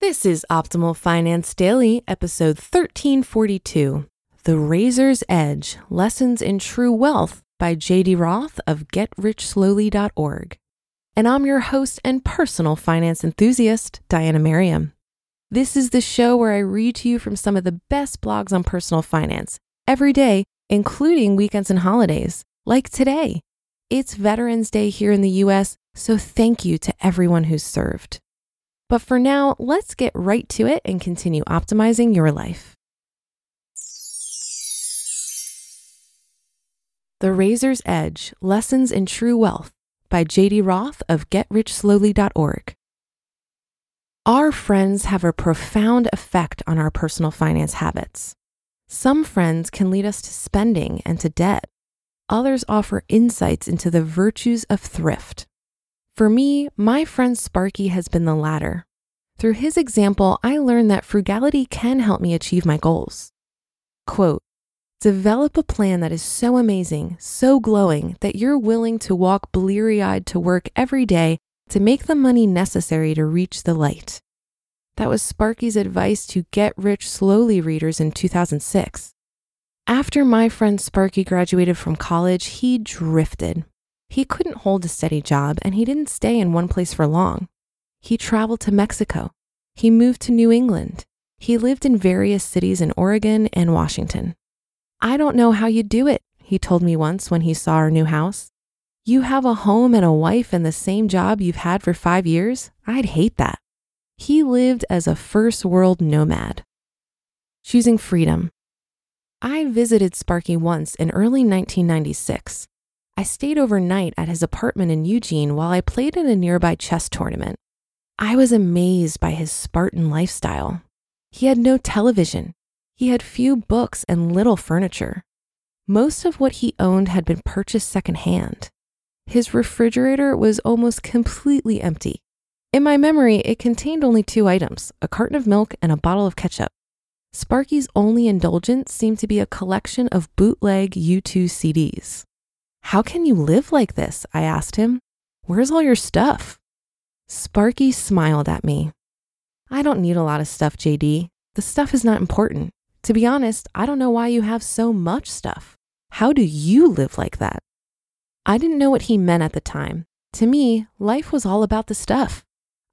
This is Optimal Finance Daily, episode 1342 The Razor's Edge Lessons in True Wealth by JD Roth of GetRichSlowly.org. And I'm your host and personal finance enthusiast, Diania Merriam. This is the show where I read to you from some of the best blogs on personal finance every day, including weekends and holidays, like today. It's Veterans Day here in the US, so thank you to everyone who's served. But for now, let's get right to it and continue optimizing your life. The Razor's Edge Lessons in True Wealth by JD Roth of GetRichSlowly.org. Our friends have a profound effect on our personal finance habits. Some friends can lead us to spending and to debt. Others offer insights into the virtues of thrift. For me, my friend Sparky has been the latter. Through his example, I learned that frugality can help me achieve my goals. Quote, develop a plan that is so amazing, so glowing, that you're willing to walk bleary eyed to work every day to make the money necessary to reach the light. That was Sparky's advice to get rich slowly readers in 2006. After my friend Sparky graduated from college, he drifted. He couldn't hold a steady job and he didn't stay in one place for long. He traveled to Mexico. He moved to New England. He lived in various cities in Oregon and Washington. I don't know how you do it, he told me once when he saw our new house. You have a home and a wife and the same job you've had for five years? I'd hate that. He lived as a first world nomad. Choosing freedom. I visited Sparky once in early 1996. I stayed overnight at his apartment in Eugene while I played in a nearby chess tournament. I was amazed by his Spartan lifestyle. He had no television. He had few books and little furniture. Most of what he owned had been purchased secondhand. His refrigerator was almost completely empty. In my memory, it contained only two items a carton of milk and a bottle of ketchup. Sparky's only indulgence seemed to be a collection of bootleg U2 CDs. How can you live like this? I asked him. Where's all your stuff? Sparky smiled at me. I don't need a lot of stuff, JD. The stuff is not important. To be honest, I don't know why you have so much stuff. How do you live like that? I didn't know what he meant at the time. To me, life was all about the stuff.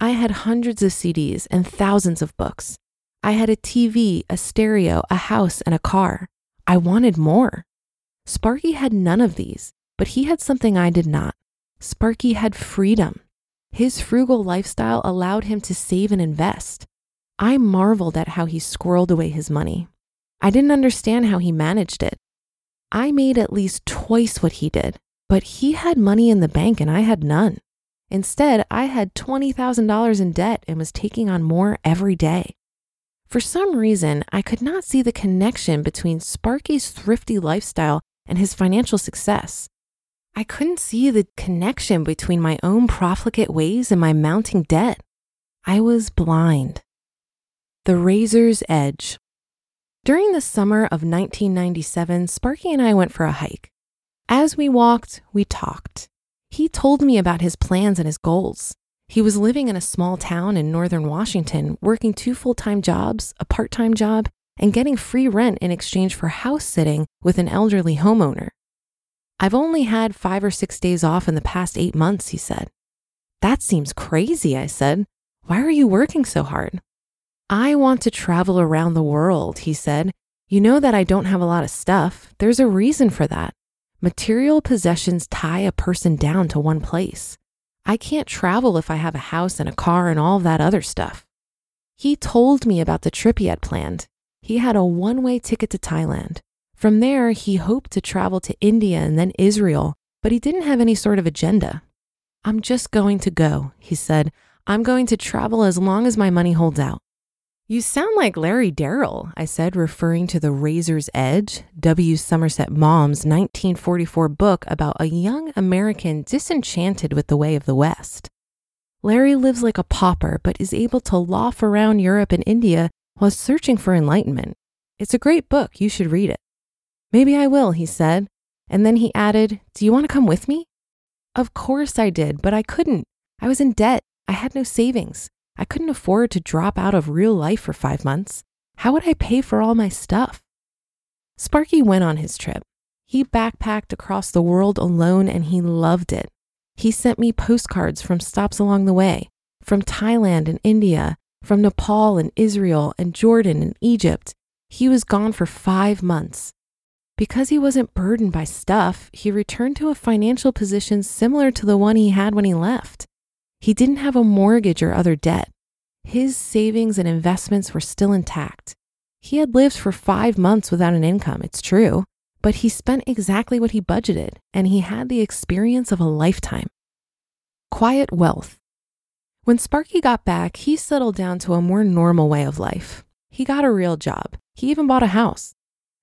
I had hundreds of CDs and thousands of books. I had a TV, a stereo, a house, and a car. I wanted more. Sparky had none of these, but he had something I did not. Sparky had freedom. His frugal lifestyle allowed him to save and invest. I marveled at how he squirreled away his money. I didn't understand how he managed it. I made at least twice what he did, but he had money in the bank and I had none. Instead, I had $20,000 in debt and was taking on more every day. For some reason, I could not see the connection between Sparky's thrifty lifestyle and his financial success. I couldn't see the connection between my own profligate ways and my mounting debt. I was blind. The Razor's Edge. During the summer of 1997, Sparky and I went for a hike. As we walked, we talked. He told me about his plans and his goals. He was living in a small town in northern Washington, working two full time jobs, a part time job, and getting free rent in exchange for house sitting with an elderly homeowner. I've only had five or six days off in the past eight months, he said. That seems crazy, I said. Why are you working so hard? I want to travel around the world, he said. You know that I don't have a lot of stuff. There's a reason for that. Material possessions tie a person down to one place. I can't travel if I have a house and a car and all that other stuff. He told me about the trip he had planned. He had a one way ticket to Thailand. From there, he hoped to travel to India and then Israel, but he didn't have any sort of agenda. I'm just going to go, he said. I'm going to travel as long as my money holds out. You sound like Larry Darrell, I said, referring to The Razor's Edge, W. Somerset Maugham's 1944 book about a young American disenchanted with the way of the West. Larry lives like a pauper, but is able to loaf around Europe and India while searching for enlightenment. It's a great book. You should read it. Maybe I will, he said. And then he added, Do you want to come with me? Of course I did, but I couldn't. I was in debt. I had no savings. I couldn't afford to drop out of real life for five months. How would I pay for all my stuff? Sparky went on his trip. He backpacked across the world alone and he loved it. He sent me postcards from stops along the way, from Thailand and India, from Nepal and Israel and Jordan and Egypt. He was gone for five months. Because he wasn't burdened by stuff, he returned to a financial position similar to the one he had when he left. He didn't have a mortgage or other debt. His savings and investments were still intact. He had lived for five months without an income, it's true, but he spent exactly what he budgeted, and he had the experience of a lifetime. Quiet wealth. When Sparky got back, he settled down to a more normal way of life. He got a real job. He even bought a house.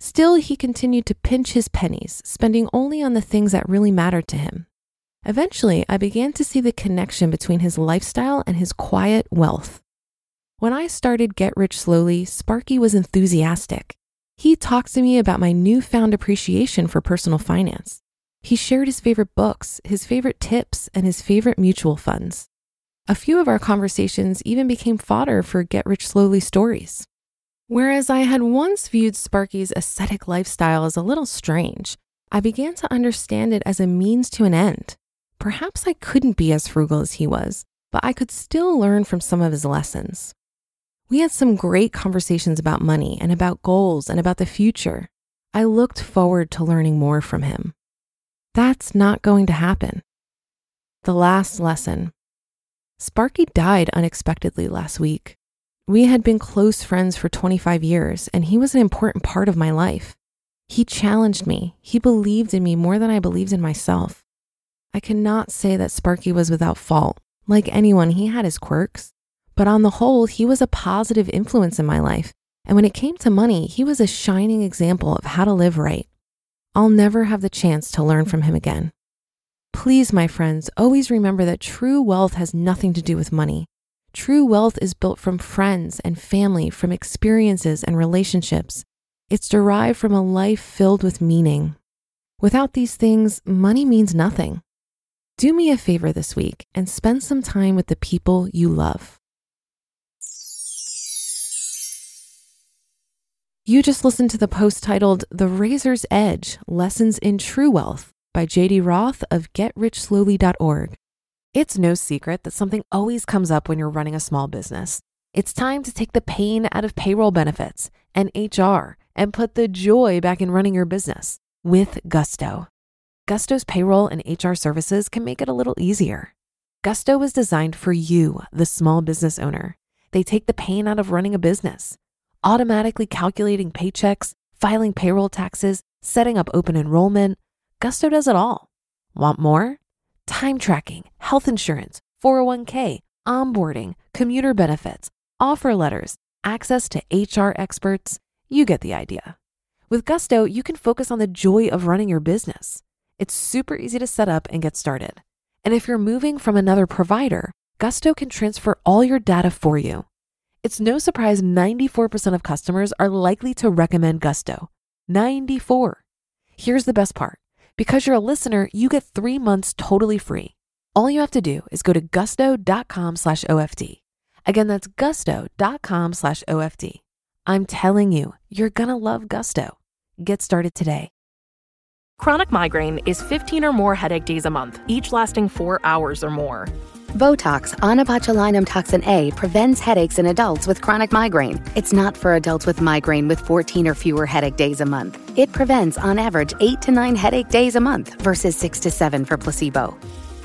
Still, he continued to pinch his pennies, spending only on the things that really mattered to him Eventually, I began to see the connection between his lifestyle and his quiet wealth. When I started Get Rich Slowly, Sparky was enthusiastic. He talked to me about my newfound appreciation for personal finance. He shared his favorite books, his favorite tips, and his favorite mutual funds. A few of our conversations even became fodder for Get Rich Slowly stories. Whereas I had once viewed Sparky's ascetic lifestyle as a little strange, I began to understand it as a means to an end. Perhaps I couldn't be as frugal as he was, but I could still learn from some of his lessons. We had some great conversations about money and about goals and about the future. I looked forward to learning more from him. That's not going to happen. The last lesson Sparky died unexpectedly last week. We had been close friends for 25 years, and he was an important part of my life. He challenged me, he believed in me more than I believed in myself. I cannot say that Sparky was without fault. Like anyone, he had his quirks. But on the whole, he was a positive influence in my life. And when it came to money, he was a shining example of how to live right. I'll never have the chance to learn from him again. Please, my friends, always remember that true wealth has nothing to do with money. True wealth is built from friends and family, from experiences and relationships. It's derived from a life filled with meaning. Without these things, money means nothing. Do me a favor this week and spend some time with the people you love. You just listened to the post titled The Razor's Edge Lessons in True Wealth by JD Roth of GetRichSlowly.org. It's no secret that something always comes up when you're running a small business. It's time to take the pain out of payroll benefits and HR and put the joy back in running your business with Gusto. Gusto's payroll and HR services can make it a little easier. Gusto was designed for you, the small business owner. They take the pain out of running a business, automatically calculating paychecks, filing payroll taxes, setting up open enrollment. Gusto does it all. Want more? Time tracking, health insurance, 401k, onboarding, commuter benefits, offer letters, access to HR experts. You get the idea. With Gusto, you can focus on the joy of running your business. It's super easy to set up and get started. And if you're moving from another provider, Gusto can transfer all your data for you. It's no surprise 94% of customers are likely to recommend Gusto. 94. Here's the best part. Because you're a listener, you get three months totally free. All you have to do is go to gusto.com slash OFD. Again, that's gusto.com slash OFD. I'm telling you, you're going to love Gusto. Get started today. Chronic migraine is 15 or more headache days a month, each lasting four hours or more. Botox, onabotulinum toxin A, prevents headaches in adults with chronic migraine. It's not for adults with migraine with 14 or fewer headache days a month. It prevents, on average, 8 to 9 headache days a month versus 6 to 7 for placebo.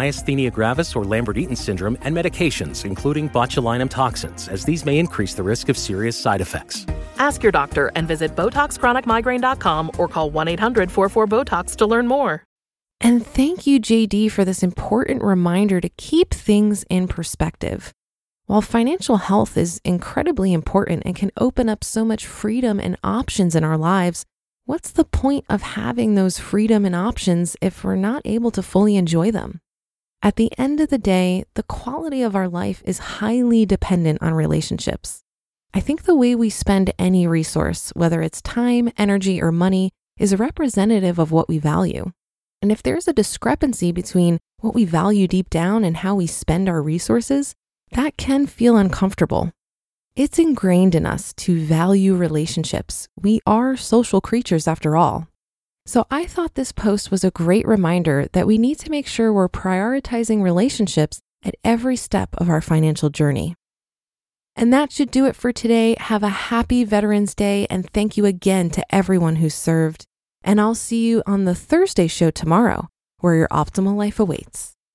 myasthenia gravis, or Lambert-Eaton syndrome, and medications, including botulinum toxins, as these may increase the risk of serious side effects. Ask your doctor and visit BotoxChronicMigraine.com or call 1-800-44-BOTOX to learn more. And thank you, JD, for this important reminder to keep things in perspective. While financial health is incredibly important and can open up so much freedom and options in our lives, what's the point of having those freedom and options if we're not able to fully enjoy them? At the end of the day, the quality of our life is highly dependent on relationships. I think the way we spend any resource, whether it's time, energy, or money, is representative of what we value. And if there's a discrepancy between what we value deep down and how we spend our resources, that can feel uncomfortable. It's ingrained in us to value relationships. We are social creatures after all. So I thought this post was a great reminder that we need to make sure we're prioritizing relationships at every step of our financial journey. And that should do it for today. Have a happy Veterans Day and thank you again to everyone who served. And I'll see you on the Thursday show tomorrow, where your optimal life awaits.